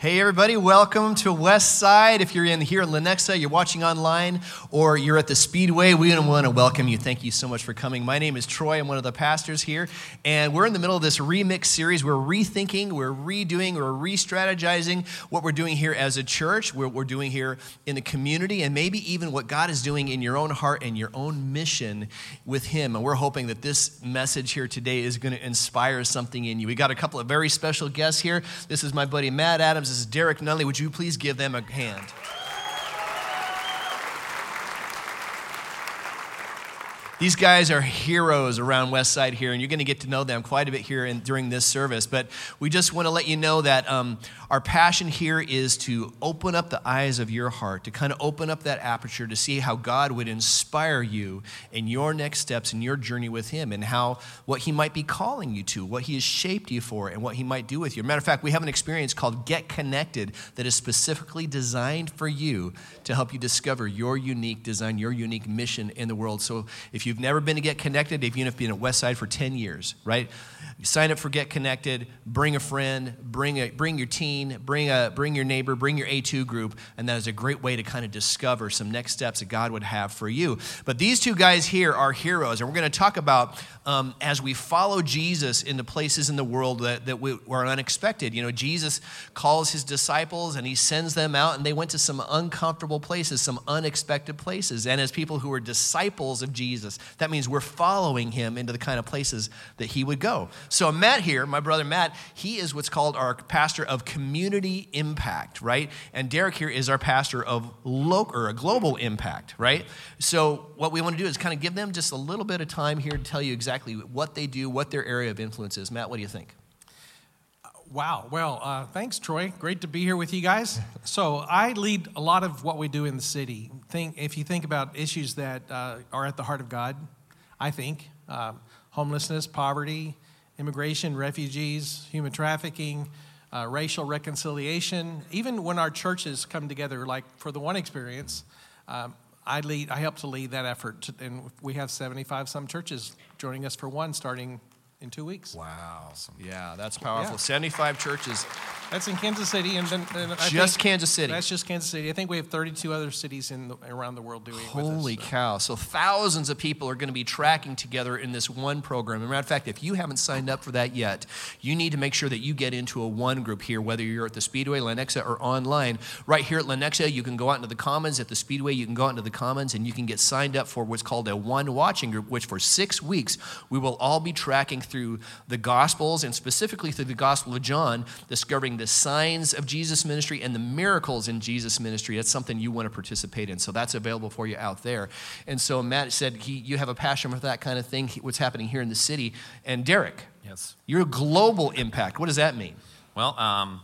Hey, everybody, welcome to West Side. If you're in here in Lenexa, you're watching online, or you're at the Speedway, we want to welcome you. Thank you so much for coming. My name is Troy. I'm one of the pastors here, and we're in the middle of this remix series. We're rethinking, we're redoing, we're re strategizing what we're doing here as a church, what we're doing here in the community, and maybe even what God is doing in your own heart and your own mission with Him. And we're hoping that this message here today is going to inspire something in you. We got a couple of very special guests here. This is my buddy Matt Adams. Is Derek Nunley. Would you please give them a hand? These guys are heroes around West Side here, and you're going to get to know them quite a bit here in, during this service. But we just want to let you know that um, our passion here is to open up the eyes of your heart, to kind of open up that aperture to see how God would inspire you in your next steps in your journey with Him, and how what He might be calling you to, what He has shaped you for, and what He might do with you. Matter of fact, we have an experience called Get Connected that is specifically designed for you to help you discover your unique design, your unique mission in the world. So if you you've never been to Get Connected, if you've been at Westside for 10 years, right? Sign up for Get Connected, bring a friend, bring, a, bring your teen, bring, a, bring your neighbor, bring your A2 group, and that is a great way to kind of discover some next steps that God would have for you. But these two guys here are heroes, and we're going to talk about um, as we follow Jesus into places in the world that, that we, were unexpected. You know, Jesus calls his disciples and he sends them out, and they went to some uncomfortable places, some unexpected places. And as people who were disciples of Jesus, that means we're following him into the kind of places that he would go. So, Matt here, my brother Matt, he is what's called our pastor of community impact, right? And Derek here is our pastor of local or a global impact, right? So, what we want to do is kind of give them just a little bit of time here to tell you exactly what they do, what their area of influence is. Matt, what do you think? Wow. Well, uh, thanks, Troy. Great to be here with you guys. So, I lead a lot of what we do in the city. Think if you think about issues that uh, are at the heart of God, I think uh, homelessness, poverty, immigration, refugees, human trafficking, uh, racial reconciliation. Even when our churches come together, like for the One Experience, um, I lead. I help to lead that effort, and we have 75 some churches joining us for one starting in two weeks. Wow. Awesome. Yeah, that's powerful. Yeah. 75 churches. That's in Kansas City, and then and just Kansas City. That's just Kansas City. I think we have 32 other cities in the, around the world doing. Holy us, so. cow! So thousands of people are going to be tracking together in this one program. As a matter of fact, if you haven't signed up for that yet, you need to make sure that you get into a one group here, whether you're at the Speedway, Lenexa, or online. Right here at Lenexa, you can go out into the Commons. At the Speedway, you can go out into the Commons, and you can get signed up for what's called a one watching group, which for six weeks we will all be tracking through the Gospels and specifically through the Gospel of John, discovering the signs of Jesus' ministry and the miracles in Jesus' ministry. That's something you want to participate in. So that's available for you out there. And so Matt said he, you have a passion for that kind of thing, what's happening here in the city. And Derek, yes, your global impact. What does that mean? Well, um,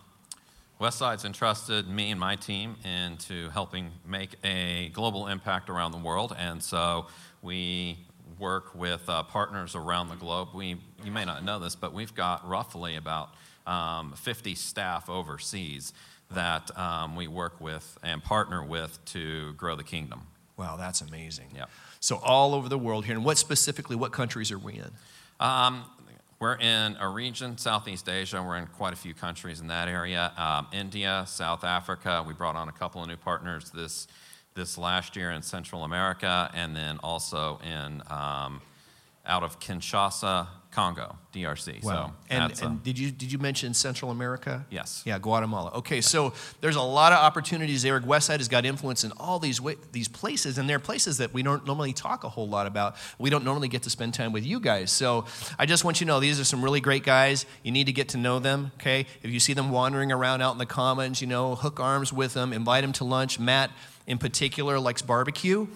Westside's entrusted me and my team into helping make a global impact around the world, and so we work with uh, partners around the globe. We, you may not know this, but we've got roughly about um, 50 staff overseas that um, we work with and partner with to grow the kingdom. Wow, that's amazing. Yeah. So all over the world here, and what specifically, what countries are we in? Um, we're in a region, Southeast Asia. We're in quite a few countries in that area. Um, India, South Africa. We brought on a couple of new partners this this last year in Central America, and then also in um, out of Kinshasa, Congo, DRC. Wow. So and, and did you did you mention Central America? Yes. Yeah, Guatemala. Okay, so there's a lot of opportunities there. Westside has got influence in all these way, these places, and they're places that we don't normally talk a whole lot about. We don't normally get to spend time with you guys. So I just want you to know these are some really great guys. You need to get to know them. Okay, if you see them wandering around out in the commons, you know, hook arms with them, invite them to lunch. Matt in particular likes barbecue.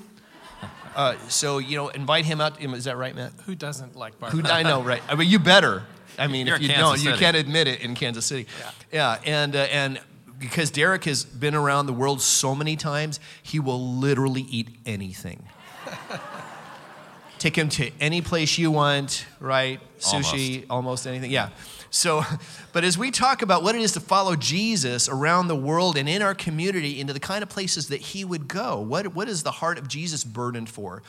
Uh, so you know, invite him out. Is that right, Matt? Who doesn't like barbecue? Who I know, right? I mean, you better. I mean, You're if you Kansas don't, City. you can't admit it in Kansas City. Yeah, yeah and uh, and because Derek has been around the world so many times, he will literally eat anything. Take him to any place you want, right? sushi, almost, anything. Yeah. So, but as we talk about what it is to follow Jesus around the world and in our community into the kind of places that he would go, what, what is the heart of Jesus burdened for?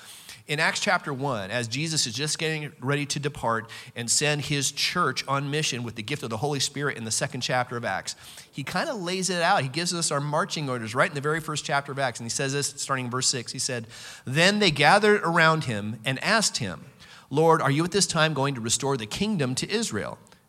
In Acts chapter 1, as Jesus is just getting ready to depart and send his church on mission with the gift of the Holy Spirit in the second chapter of Acts, he kind of lays it out. He gives us our marching orders right in the very first chapter of Acts. And he says this starting in verse 6. He said, Then they gathered around him and asked him, Lord, are you at this time going to restore the kingdom to Israel?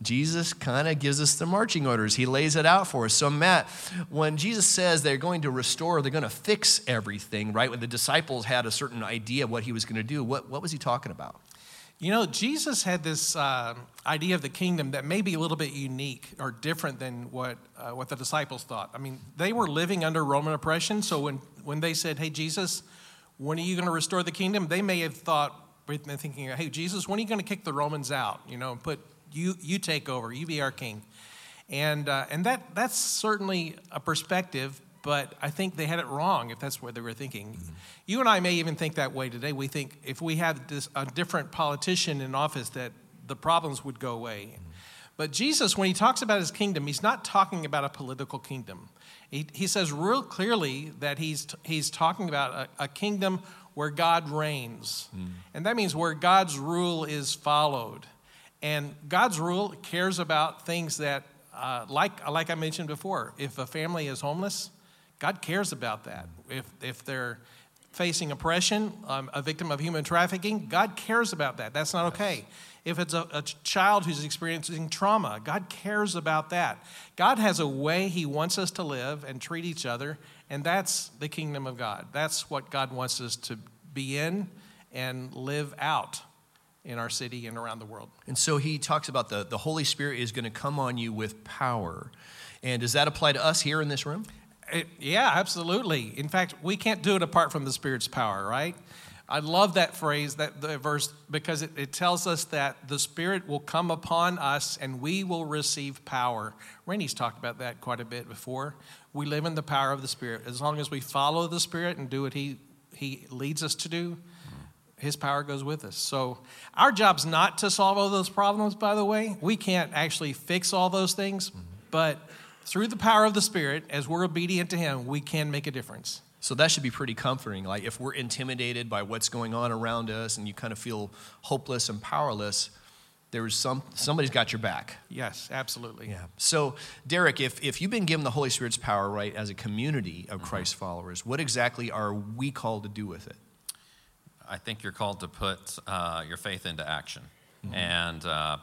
Jesus kind of gives us the marching orders. He lays it out for us. So, Matt, when Jesus says they're going to restore, they're going to fix everything, right? When the disciples had a certain idea what he was going to do, what, what was he talking about? You know, Jesus had this uh, idea of the kingdom that may be a little bit unique or different than what, uh, what the disciples thought. I mean, they were living under Roman oppression, so when, when they said, Hey, Jesus, when are you going to restore the kingdom? They may have thought, thinking, Hey, Jesus, when are you going to kick the Romans out? You know, and put you, you take over, you be our king. And, uh, and that, that's certainly a perspective, but I think they had it wrong if that's what they were thinking. Mm-hmm. You and I may even think that way today. We think if we had this, a different politician in office, that the problems would go away. Mm-hmm. But Jesus, when he talks about his kingdom, he's not talking about a political kingdom. He, he says real clearly that he's, he's talking about a, a kingdom where God reigns. Mm. And that means where God's rule is followed. And God's rule cares about things that, uh, like, like I mentioned before, if a family is homeless, God cares about that. If, if they're facing oppression, um, a victim of human trafficking, God cares about that. That's not okay. If it's a, a, child who's experiencing trauma, God cares about that. God has a way He wants us to live and treat each other, and that's the kingdom of God. That's what God wants us to be in and live out in our city and around the world. And so he talks about the, the Holy Spirit is going to come on you with power. And does that apply to us here in this room? It, yeah, absolutely. In fact, we can't do it apart from the Spirit's power, right? I love that phrase, that the verse, because it, it, tells us that the Spirit will come upon us and we will receive power. Randy's talked about that quite a bit before. We live in the power of the Spirit. As long as we follow the Spirit and do what He, he leads us to do, his power goes with us. So, our job's not to solve all those problems, by the way. We can't actually fix all those things, mm-hmm. but through the power of the Spirit, as we're obedient to Him, we can make a difference. So, that should be pretty comforting. Like, if we're intimidated by what's going on around us and you kind of feel hopeless and powerless, there's some somebody's got your back. Yes, absolutely. Yeah. So, Derek, if if you've been given the Holy Spirit's power, right, as a community of mm-hmm. Christ followers, what exactly are we called to do with it? I think you're called to put uh, your faith into action. Mm-hmm. And uh,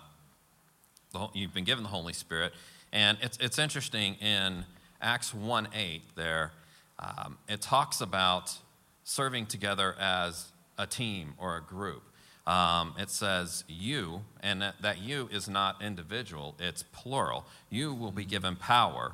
you've been given the Holy Spirit. And it's, it's interesting in Acts 1 8 there, um, it talks about serving together as a team or a group. Um, it says you, and that, that you is not individual, it's plural. You will be given power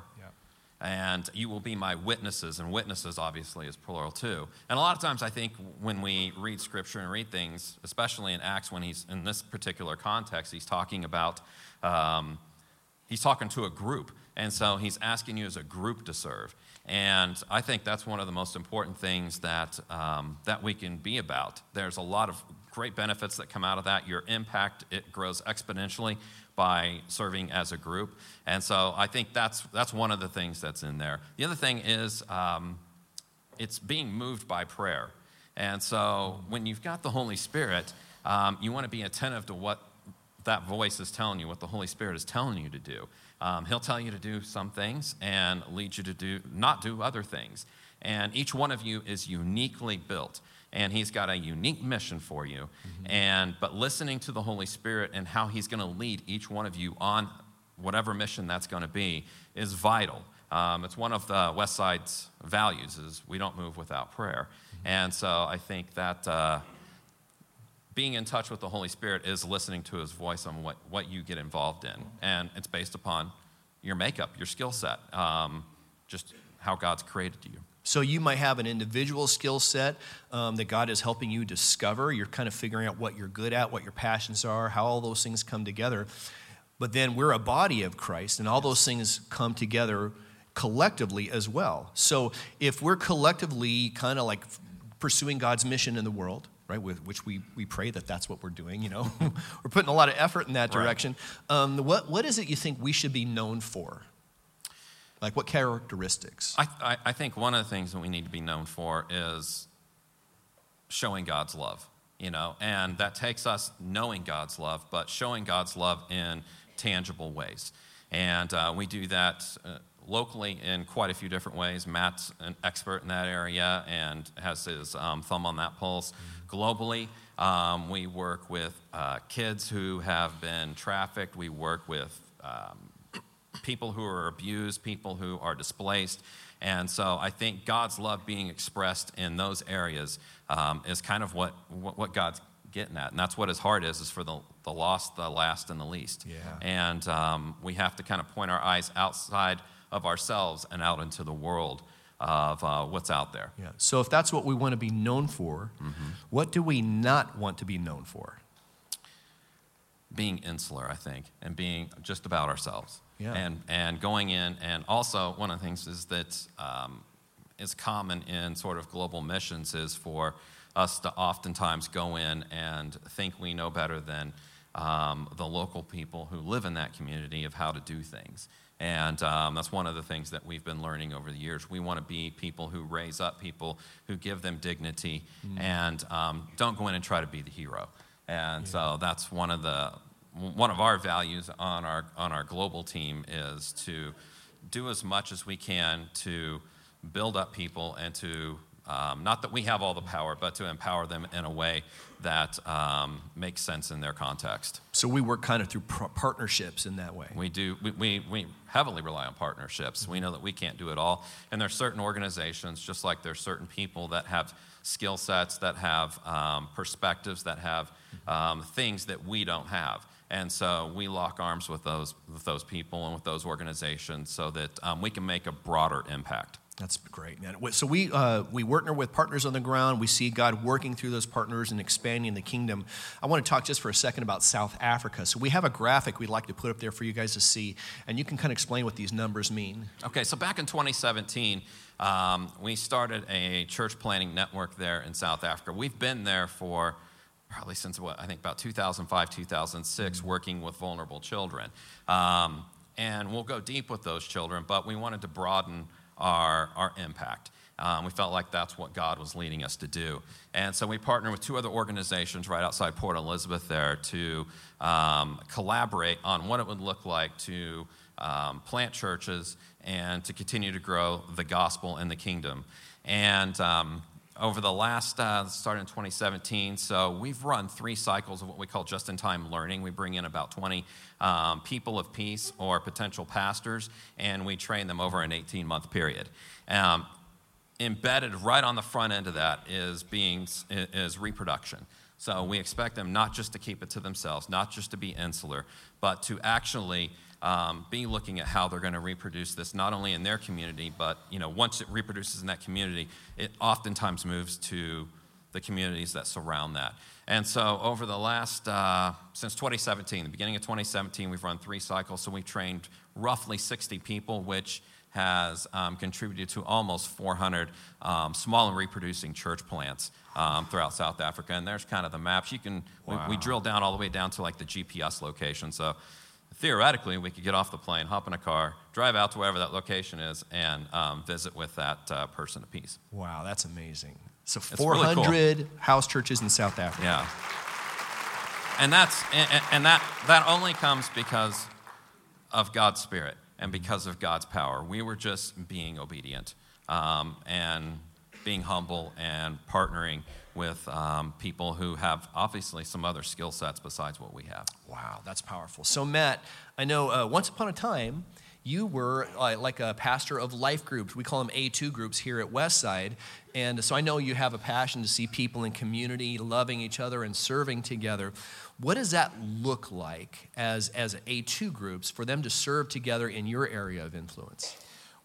and you will be my witnesses. And witnesses, obviously, is plural too. And a lot of times, I think when we read scripture and read things, especially in Acts, when he's in this particular context, he's talking about, um, he's talking to a group. And so he's asking you as a group to serve. And I think that's one of the most important things that, um, that we can be about. There's a lot of great benefits that come out of that. Your impact, it grows exponentially by serving as a group. And so I think that's, that's one of the things that's in there. The other thing is um, it's being moved by prayer. And so when you've got the Holy Spirit, um, you want to be attentive to what that voice is telling you, what the Holy Spirit is telling you to do. Um, he'll tell you to do some things and lead you to do not do other things. And each one of you is uniquely built and he's got a unique mission for you. Mm-hmm. and but listening to the holy spirit and how he's going to lead each one of you on whatever mission that's going to be is vital. Um, it's one of the west side's values is we don't move without prayer. Mm-hmm. and so i think that uh, being in touch with the holy spirit is listening to his voice on what, what you get involved in. And it's based upon your makeup your skill set um, just how god's created you So you might have an individual skill set um, that God is helping you discover. You're kind of figuring out what you're good at, what your passions are, how all those things come together. But then we're a body of Christ, and all those things come together collectively as well. So if we're collectively kind of like pursuing God's mission in the world, right, with which we, we pray that that's what we're doing, you know, we're putting a lot of effort in that direction. Right. Um, what, what is it you think we should be known for? Like what characteristics? I, I, I think one of the things that we need to be known for is showing God's love, you know, and that takes us knowing God's love, but showing God's love in tangible ways. And uh, we do that uh, locally in quite a few different ways. Matt's an expert in that area and has his um, thumb on that pulse. Globally, um, we work with uh, kids who have been trafficked. We work with um, people who are abused, people who are displaced. And so I think God's love being expressed in those areas um, is kind of what, what God's getting at. And that's what his heart is, is for the, the lost, the last, and the least. Yeah. And um, we have to kind of point our eyes outside of ourselves and out into the world of uh, what's out there. Yeah. So if that's what we want to be known for, mm-hmm. what do we not want to be known for? Being insular, I think, and being just about ourselves. Yeah. And, and going in, and also one of the things is that um, is common in sort of global missions is for us to oftentimes go in and think we know better than um, the local people who live in that community of how to do things. And um, that's one of the things that we've been learning over the years. We want to be people who raise up people, who give them dignity, mm. and um, don't go in and try to be the hero. And yeah. so that's one of the one of our values on our on our global team is to do as much as we can to build up people and to um, not that we have all the power, but to empower them in a way that um, makes sense in their context. So we work kind of through partnerships in that way. We do. We, we, we heavily rely on partnerships. Mm-hmm. We know that we can't do it all. And there's certain organizations, just like there's certain people that have skill sets, that have um, perspectives, that have um, things that we don't have. And so we lock arms with those, with those people and with those organizations so that um, we can make a broader impact. That's great, man. So we uh, we partner with partners on the ground. We see God working through those partners and expanding the kingdom. I want to talk just for a second about South Africa. So we have a graphic we'd like to put up there for you guys to see, and you can kind of explain what these numbers mean. Okay, so back in 2017, um, we started a church planting network there in South Africa. We've been there for probably since what I think about 2005, 2006, mm-hmm. working with vulnerable children. Um, and we'll go deep with those children, but we wanted to broaden our, our impact. Um, we felt like that's what God was leading us to do. And so we partnered with two other organizations right outside Port Elizabeth there to um, collaborate on what it would look like to um, plant churches and to continue to grow the gospel and the kingdom. And um, over the last, uh, started in 2017, so we've run three cycles of what we call just in time learning. We bring in about 20 um, people of peace or potential pastors, and we train them over an 18 month period. Um, embedded right on the front end of that is being is reproduction. So we expect them not just to keep it to themselves, not just to be insular, but to actually um, be looking at how they're going to reproduce this not only in their community, but you know once it reproduces in that community, it oftentimes moves to the communities that surround that. And so over the last uh, since 2017, the beginning of 2017, we've run three cycles. So we've trained roughly 60 people, which has um, contributed to almost 400 um, small and reproducing church plants um, throughout South Africa. And there's kind of the maps. You can wow. we, we drill down all the way down to like the GPS location. So theoretically, we could get off the plane, hop in a car, drive out to wherever that location is, and um, visit with that uh, person of peace. Wow, that's amazing. So 400 really cool. house churches in South Africa. Yeah. And that's and, and that that only comes because of God's spirit and because of God's power. We were just being obedient um, and being humble and partnering with um, people who have obviously some other skill sets besides what we have. Wow, that's powerful. So, Matt, I know uh, once upon a time, you were uh, like a pastor of life groups. We call them A2 groups here at Westside. And so I know you have a passion to see people in community loving each other and serving together. What does that look like as, as A2 groups for them to serve together in your area of influence?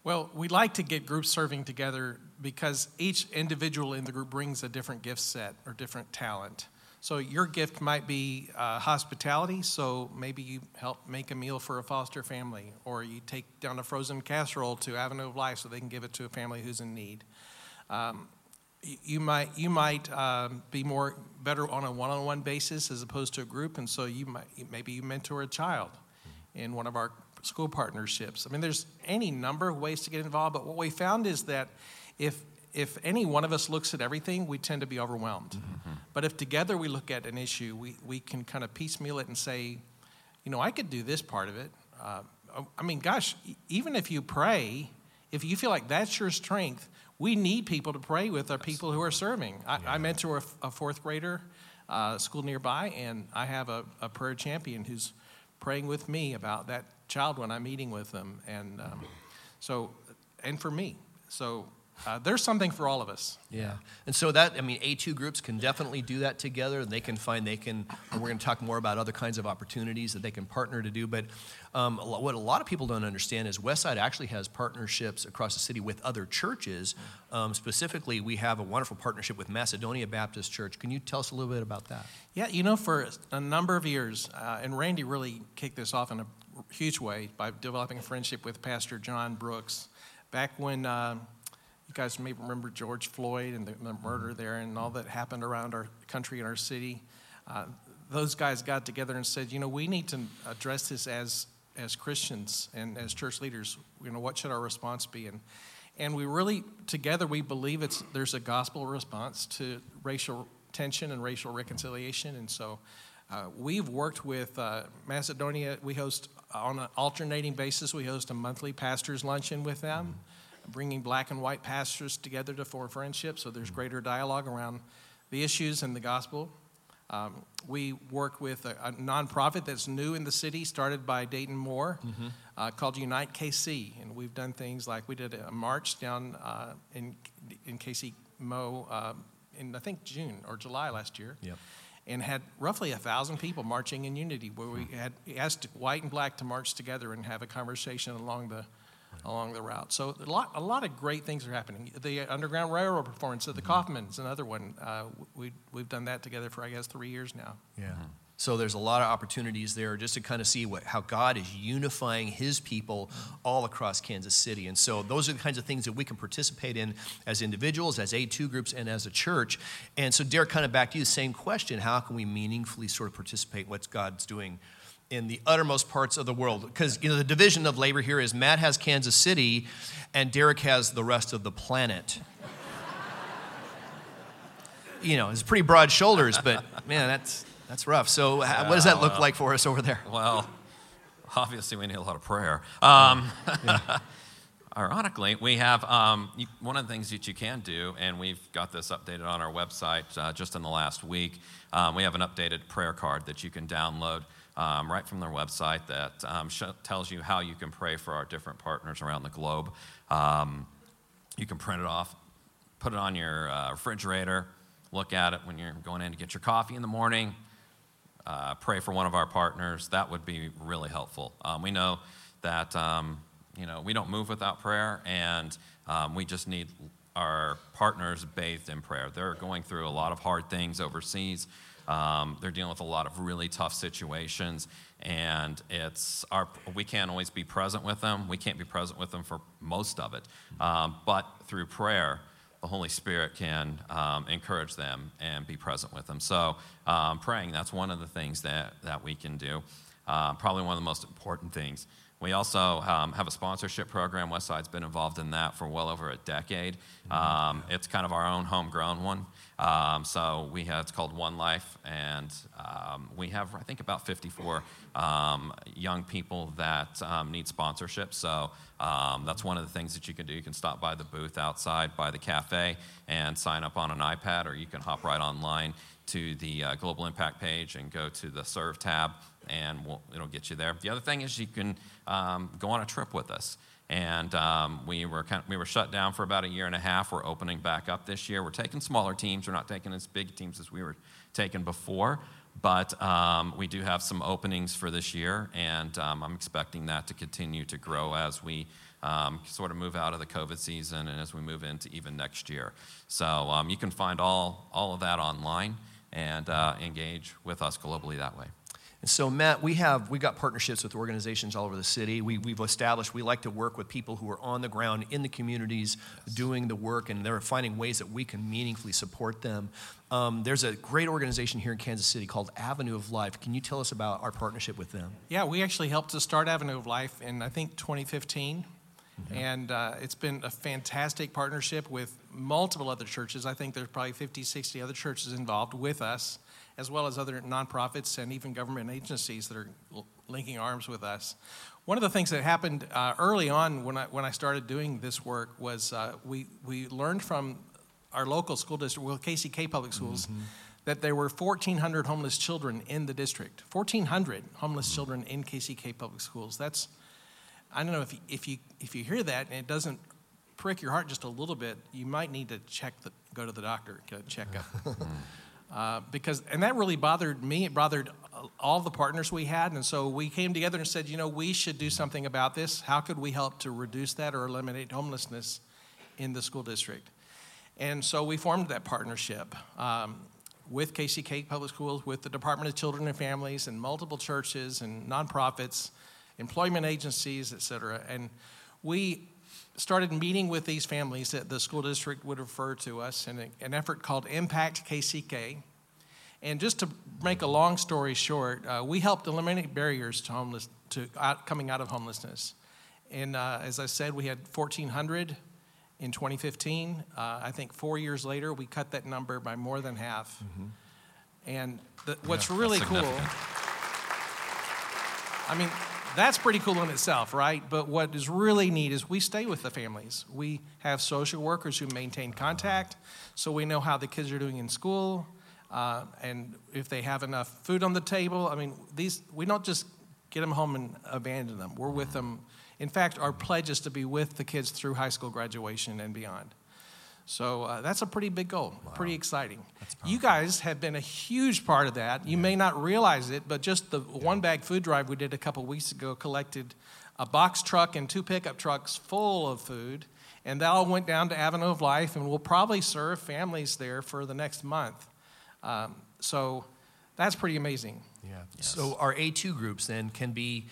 Well, we like to get groups serving together because each individual in the group brings a different gift set or different talent. So your gift might be uh, hospitality. So maybe you help make a meal for a foster family, or you take down a frozen casserole to Avenue of Life so they can give it to a family who's in need. Um, you might you might um, be more better on a one-on-one basis as opposed to a group, and so you might maybe you mentor a child in one of our school partnerships. I mean, there's any number of ways to get involved, but what we found is that if if any one of us looks at everything, we tend to be overwhelmed. Mm-hmm. But if together we look at an issue, we, we can kind of piecemeal it and say, you know, I could do this part of it. Uh, I mean, gosh, even if you pray, if you feel like that's your strength, we need people to pray with our people who are serving. I, yeah. I mentor a, a, fourth grader, uh, school nearby, and I have a, a prayer champion who's praying with me about that child when I'm meeting with them. And um, so, and for me. So uh, there's something for all of us. Yeah. And so that, I mean, A2 groups can definitely do that together. They can find, they can, we're going to talk more about other kinds of opportunities that they can partner to do. But um, what a lot of people don't understand is Westside actually has partnerships across the city with other churches. Um, specifically, we have a wonderful partnership with Macedonia Baptist Church. Can you tell us a little bit about that? Yeah, you know, for a number of years, uh, and Randy really kicked this off in a huge way by developing a friendship with Pastor John Brooks. Back when uh, you guys may remember George Floyd and the, the, murder there and all that happened around our country and our city. Uh, those guys got together and said, you know, we need to address this as as Christians and as church leaders. You know, what should our response be? And and we really together we believe it's there's a gospel response to racial tension and racial reconciliation. And so uh, we've worked with uh, Macedonia. We host on an alternating basis. We host a monthly pastors luncheon with them. Bringing black and white pastors together to form friendship so there's greater dialogue around the issues and the gospel. Um, we work with a, a, nonprofit that's new in the city, started by Dayton Moore, mm-hmm. uh, called Unite KC. And we've done things like we did a march down uh, in, in KC Mo uh, in, I think, June or July last year. Yep. And had roughly a thousand people marching in unity, where we had asked white and black to march together and have a conversation along the along the route. So a lot, a lot of great things are happening. The Underground Railroad performance at the mm-hmm. Kauffmans, another one. Uh, we, we've done that together for, I guess, three years now. Yeah. Mm-hmm. So there's a lot of opportunities there just to kind of see what, how God is unifying his people all across Kansas City. And so those are the kinds of things that we can participate in as individuals, as A2 groups, and as a church. And so, Derek, kind of back to you, the same question. How can we meaningfully sort of participate in what God's doing in the uttermost parts of the world. Because you know the division of labor here is Matt has Kansas City, and Derek has the rest of the planet. you know, it's pretty broad shoulders, but man, that's that's rough. So, yeah, what does that look well, like for us over there? Well, obviously, we need a lot of prayer. Um, yeah. ironically, we have um, one of the things that you can do, and we've got this updated on our website uh, just in the last week. Um, we have an updated prayer card that you can download um, right from their website that um, sh- tells you how you can pray for our different partners around the globe. Um, you can print it off, put it on your uh, refrigerator, look at it when you're going in to get your coffee in the morning. Uh, pray for one of our partners. That would be really helpful. Um, we know that um, you know we don't move without prayer, and um, we just need our partners bathed in prayer. They're going through a lot of hard things overseas. Um, they're dealing with a lot of really tough situations, and it's our, we can't always be present with them. We can't be present with them for most of it. Um, but through prayer, the Holy Spirit can um, encourage them and be present with them. So, um, praying, that's one of the things that, that we can do. Uh, probably one of the most important things. We also um, have a sponsorship program. Westside's been involved in that for well over a decade. Um, it's kind of our own homegrown one. Um, so we have, it's called One Life, and um, we have, I think, about 54 um, young people that um, need sponsorship. So that's one of the things that you can do. You can stop by the booth outside by the cafe and sign up on an iPad, or you can hop right online to the uh, Global Impact page and go to the Serve tab and we'll, it'll get you there. The other thing is you can um, go on a trip with us. And um, we, were kind of, we were shut down for about a year and a half. We're opening back up this year. We're taking smaller teams. We're not taking as big teams as we were taking before. But um, we do have some openings for this year, and um, I'm expecting that to continue to grow as we um, sort of move out of the COVID season and as we move into even next year. So um, you can find all, all of that online and uh, engage with us globally that way. And so, Matt, we have we got partnerships with organizations all over the city. We, we've established we like to work with people who are on the ground in the communities yes. doing the work, and they're finding ways that we can meaningfully support them. Um, there's a great organization here in Kansas City called Avenue of Life. Can you tell us about our partnership with them? Yeah, we actually helped to start Avenue of Life in I think 2015. Mm-hmm. And uh, it's been a fantastic partnership with multiple other churches. I think there's probably 50, 60 other churches involved with us as well as other nonprofits and even government agencies that are linking arms with us. One of the things that happened uh, early on when I, when I started doing this work was uh, we, we learned from our local school district, well, KCK Public Schools, mm-hmm. that there were 1,400 homeless children in the district. 1,400 homeless children in KCK Public Schools. That's, I don't know if you, if you, if you hear that and it doesn't prick your heart just a little bit, you might need to check the, go to the doctor, get a checkup. Uh, because and that really bothered me. It bothered all the partners we had. And so we came together and said you know we should do something about this. How could we help to reduce that or eliminate homelessness in the school district? And so we formed that partnership um, with kck public schools with the department of children and families and multiple churches and nonprofits employment agencies et cetera. And we started meeting with these families that the school district would refer to us in a, an effort called Impact KCK. And just to make a long story short, uh, we helped eliminate barriers to homeless to out, coming out of homelessness. And uh, as I said, we had 1,400 in 2015. Uh, I think four years later, we cut that number by more than half. Mm-hmm. And the, what's yeah, really cool, I mean, that's pretty cool in itself, right? But what is really neat is we stay with the families. We have social workers who maintain contact, so we know how the kids are doing in school, uh, and if they have enough food on the table. I mean, these we don't just get them home and abandon them. We're with them. In fact, our pledge is to be with the kids through high school graduation and beyond. So uh, that's a pretty big goal, wow. pretty exciting. You guys have been a huge part of that. You yeah. may not realize it, but just the yeah. one bag food drive we did a couple weeks ago collected a box truck and two pickup trucks full of food. And that all went down to Avenue of Life, and we'll probably serve families there for the next month. Um, so that's pretty amazing. Yeah. Yes. So our A2 groups then can be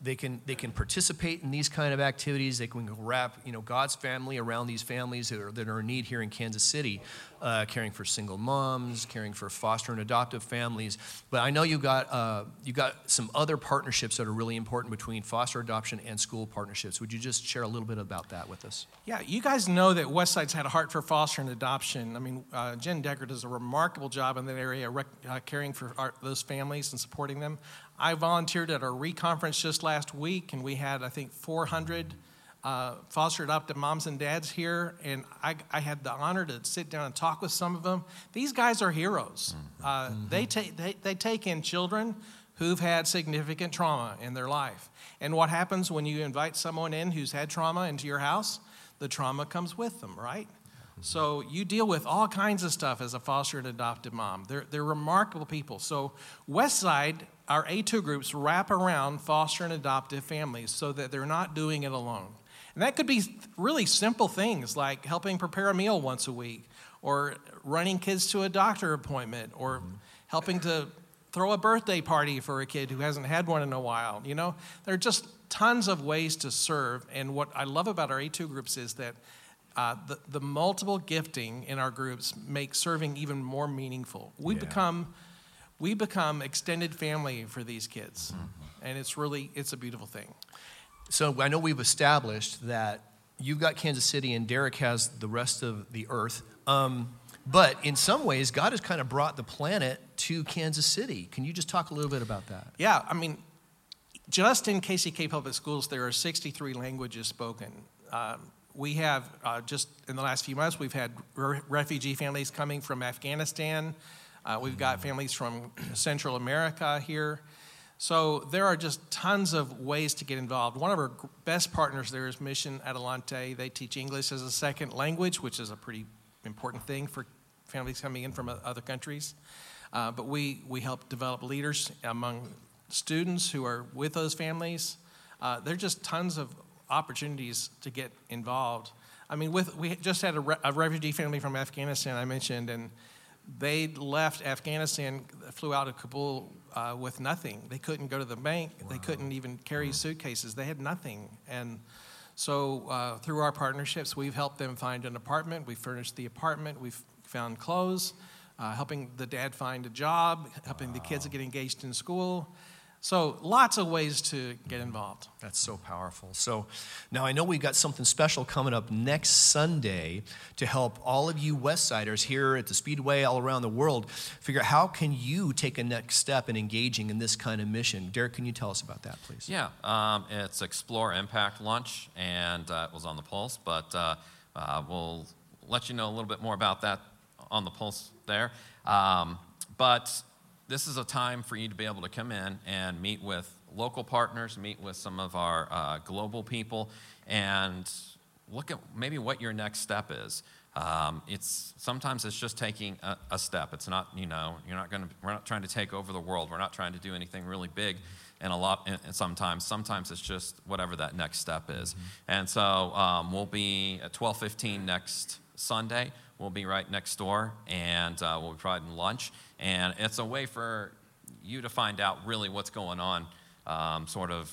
they can, they can participate in these kind of activities. They can wrap you know, God's family around these families that are, that are in need here in Kansas City, uh, caring for single moms, caring for foster and adoptive families. But I know you got, uh, you got some other partnerships that are really important between foster adoption and school partnerships. Would you just share a little bit about that with us? Yeah, you guys know that Westside's had a heart for foster and adoption. I mean, uh, Jen Decker does a remarkable job in that area, rec- uh, caring for our, those families and supporting them. I volunteered at our reconference just last week, and we had, I think, 400 uh, foster adopted moms and dads here, and I, I, had the honor to sit down and talk with some of them. These guys are heroes. Mm-hmm. Uh, mm-hmm. they, take, they, they take in children who've had significant trauma in their life. And what happens when you invite someone in who's had trauma into your house? The trauma comes with them, right? Mm-hmm. So you deal with all kinds of stuff as a foster and adopted mom. They're, they're remarkable people. So Westside our A2 groups wrap around foster and adoptive families so that they're not doing it alone. And that could be really simple things like helping prepare a meal once a week, or running kids to a doctor appointment, or mm-hmm. helping to throw a birthday party for a kid who hasn't had one in a while. You know, there are just tons of ways to serve. And what I love about our A2 groups is that uh, the, the multiple gifting in our groups makes serving even more meaningful. We yeah. become we become extended family for these kids mm-hmm. and it's really it's a beautiful thing so i know we've established that you've got kansas city and derek has the rest of the earth um, but in some ways god has kind of brought the planet to kansas city. Can you just talk a little bit about that? Yeah i mean just in kck public schools there are 63 languages spoken. Um, we have uh, just in the last few months we've had re- refugee families coming from afghanistan. Uh, we've got families from Central America here. So there are just tons of ways to get involved. One of our best partners there is Mission Adelante. They teach English as a second language, which is a pretty important thing for families coming in from other countries. Uh, but we, we help develop leaders among students who are with those families. Uh, there are just tons of opportunities to get involved. I mean, with we just had a, re- a refugee family from Afghanistan I mentioned, and they left Afghanistan, flew out of Kabul uh, with nothing. They couldn't go to the bank. Wow. They couldn't even carry suitcases. They had nothing. And so, uh, through our partnerships, we've helped them find an apartment. We've furnished the apartment. We've found clothes, uh, helping the dad find a job, helping wow. the kids get engaged in school. So, lots of ways to get involved. That's so powerful. So, now I know we've got something special coming up next Sunday to help all of you Westsiders here at the Speedway, all around the world, figure out how can you take a next step in engaging in this kind of mission. Derek, can you tell us about that, please? Yeah, um, it's Explore Impact Lunch, and uh, it was on the Pulse, but uh, uh, we'll let you know a little bit more about that on the Pulse there. Um, but this is a time for you to be able to come in and meet with local partners, meet with some of our uh, global people, and look at maybe what your next step is. Um, it's sometimes it's just taking a, a, step. It's not you know you're not going to we're not trying to take over the world. We're not trying to do anything really big. And a lot, and sometimes, sometimes it's just whatever that next step is. Mm-hmm. And so um, we'll be at 12:15 next Sunday. We'll be right next door, and uh, we'll be providing lunch. And it's a way for you to find out really what's going on, um, sort of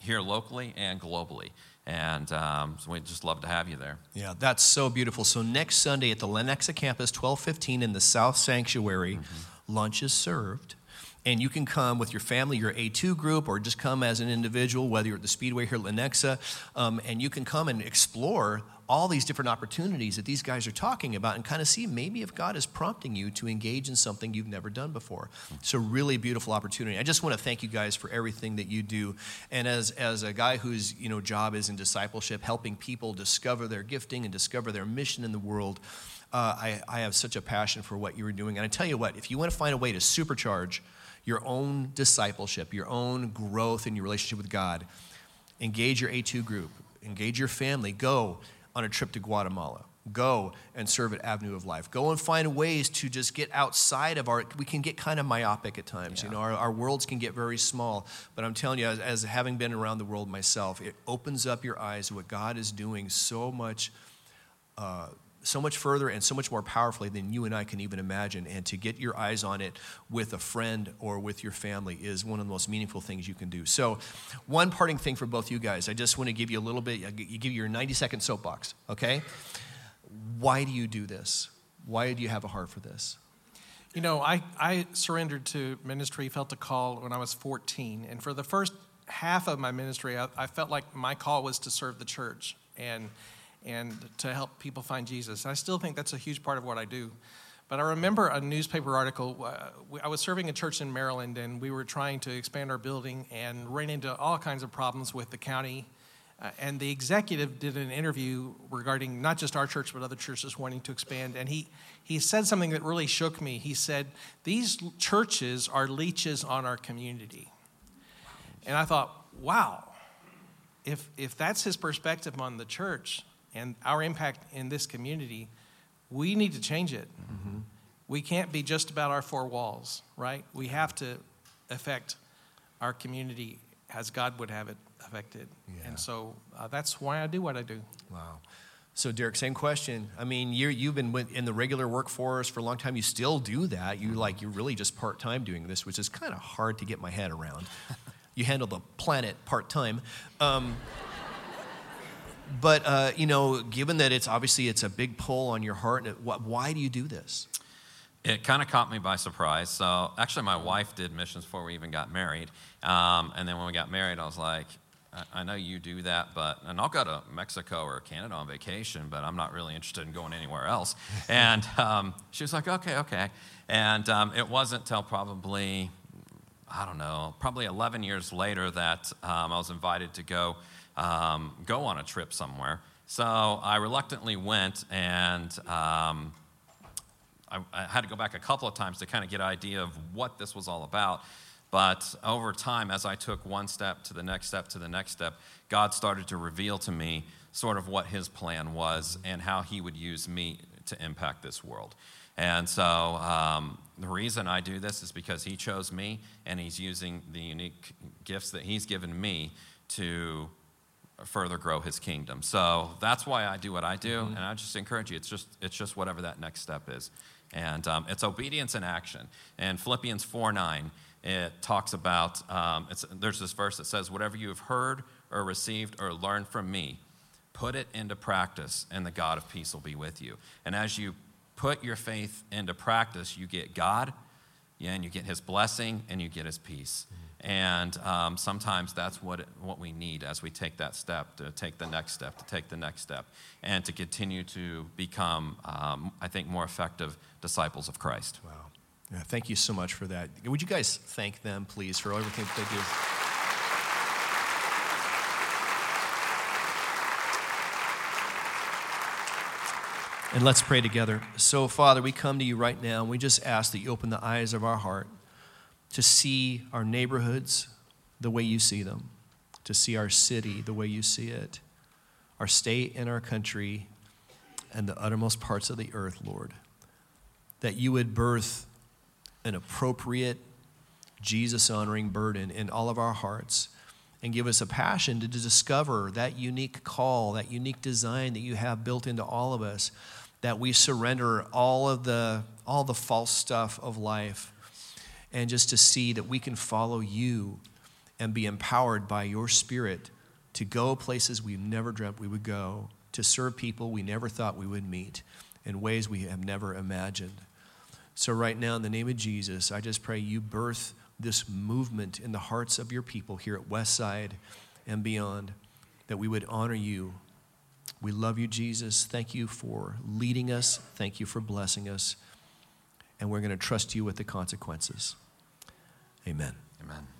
here locally and globally. And um, so we'd just love to have you there. Yeah, that's so beautiful. So next Sunday at the Lenexa campus, 1215 in the South Sanctuary, mm-hmm. lunch is served and you can come with your family, your A2 group, or just come as an individual, whether you're at the Speedway here at Lenexa, um, and you can come and explore all these different opportunities that these guys are talking about and kind of see maybe if God is prompting you to engage in something you've never done before. It's a really beautiful opportunity. I just want to thank you guys for everything that you do. And as, as a guy whose you know, job is in discipleship, helping people discover their gifting and discover their mission in the world, uh, I, I have such a passion for what you are doing. And I tell you what, if you want to find a way to supercharge your own discipleship, your own growth in your relationship with God. Engage your A2 group, engage your family. Go on a trip to Guatemala. Go and serve at Avenue of Life. Go and find ways to just get outside of our, we can get kind of myopic at times. Yeah. You know, our, our worlds can get very small. But I'm telling you, as, as having been around the world myself, it opens up your eyes to what God is doing so much. Uh, so much further and so much more powerfully than you and I can even imagine. And to get your eyes on it with a friend or with your family is one of the most meaningful things you can do. So, one parting thing for both you guys, I just want to give you a little bit, you give you your 90 second soapbox, okay? Why do you do this? Why do you have a heart for this? You know, I, I surrendered to ministry, felt a call when I was 14. And for the first half of my ministry, I, I felt like my call was to serve the church. And and to help people find Jesus. I still think that's a huge part of what I do. But I remember a newspaper article. Uh, I was serving a church in Maryland, and we were trying to expand our building and ran into all kinds of problems with the county. Uh, and the executive did an interview regarding not just our church, but other churches wanting to expand. And he, he said something that really shook me. He said, These churches are leeches on our community. And I thought, wow, if, if that's his perspective on the church, and our impact in this community, we need to change it. Mm-hmm. We can't be just about our four walls, right? We have to affect our community as God would have it affected. Yeah. And so uh, that's why I do what I do. Wow. So, Derek, same question. I mean, you you've been in the regular workforce for a long time. You still do that. You like you're really just part time doing this, which is kind of hard to get my head around. you handle the planet part time. Um, but uh, you know, given that it's obviously it's a big pull on your heart, why do you do this? It kind of caught me by surprise. So actually, my wife did missions before we even got married, um, and then when we got married, I was like, I know you do that, but and I'll go to Mexico or Canada on vacation, but I'm not really interested in going anywhere else. and um, she was like, okay, okay. And um, it wasn't until probably, I don't know, probably 11 years later that um, I was invited to go um, go on a trip somewhere. So I reluctantly went and um, I, I, had to go back a couple of times to kind of get an idea of what this was all about. But over time, as I took one step to the next step to the next step, God started to reveal to me sort of what His plan was and how He would use me to impact this world. And so um, the reason I do this is because He chose me and He's using the unique gifts that He's given me to further grow his kingdom. So that's why I do what I do, and I just encourage you. It's just it's just whatever that next step is, and um, it's obedience in action. And Philippians four nine it talks about um, there's this verse that says, "Whatever you have heard or received or learned from me, put it into practice, and the God of peace will be with you." And as you put your faith into practice, you get God, and you get His blessing, and you get His peace. And um, sometimes that's what, what we need as we take that step, to take the next step, to take the next step, and to continue to become, um, I think, more effective disciples of Christ. Wow. Yeah, thank you so much for that. Would you guys thank them, please, for everything they do? And let's pray together. So, Father, we come to you right now and we just ask that you open the eyes of our heart to see our neighborhoods the way you see them, to see our city the way you see it, our state and our country, and the uttermost parts of the earth, Lord. That you would birth an appropriate, Jesus honoring burden in all of our hearts and give us a passion to discover that unique call, that unique design that you have built into all of us, that we surrender all of the, all the false stuff of life and just to see that we can follow you and be empowered by your spirit to go places we never dreamt we would go, to serve people we never thought we would meet in ways we have never imagined. So, right now, in the name of Jesus, I just pray you birth this movement in the hearts of your people here at Westside and beyond, that we would honor you. We love you, Jesus. Thank you for leading us. Thank you for blessing us. And we're going to trust you with the consequences. Amen. Amen.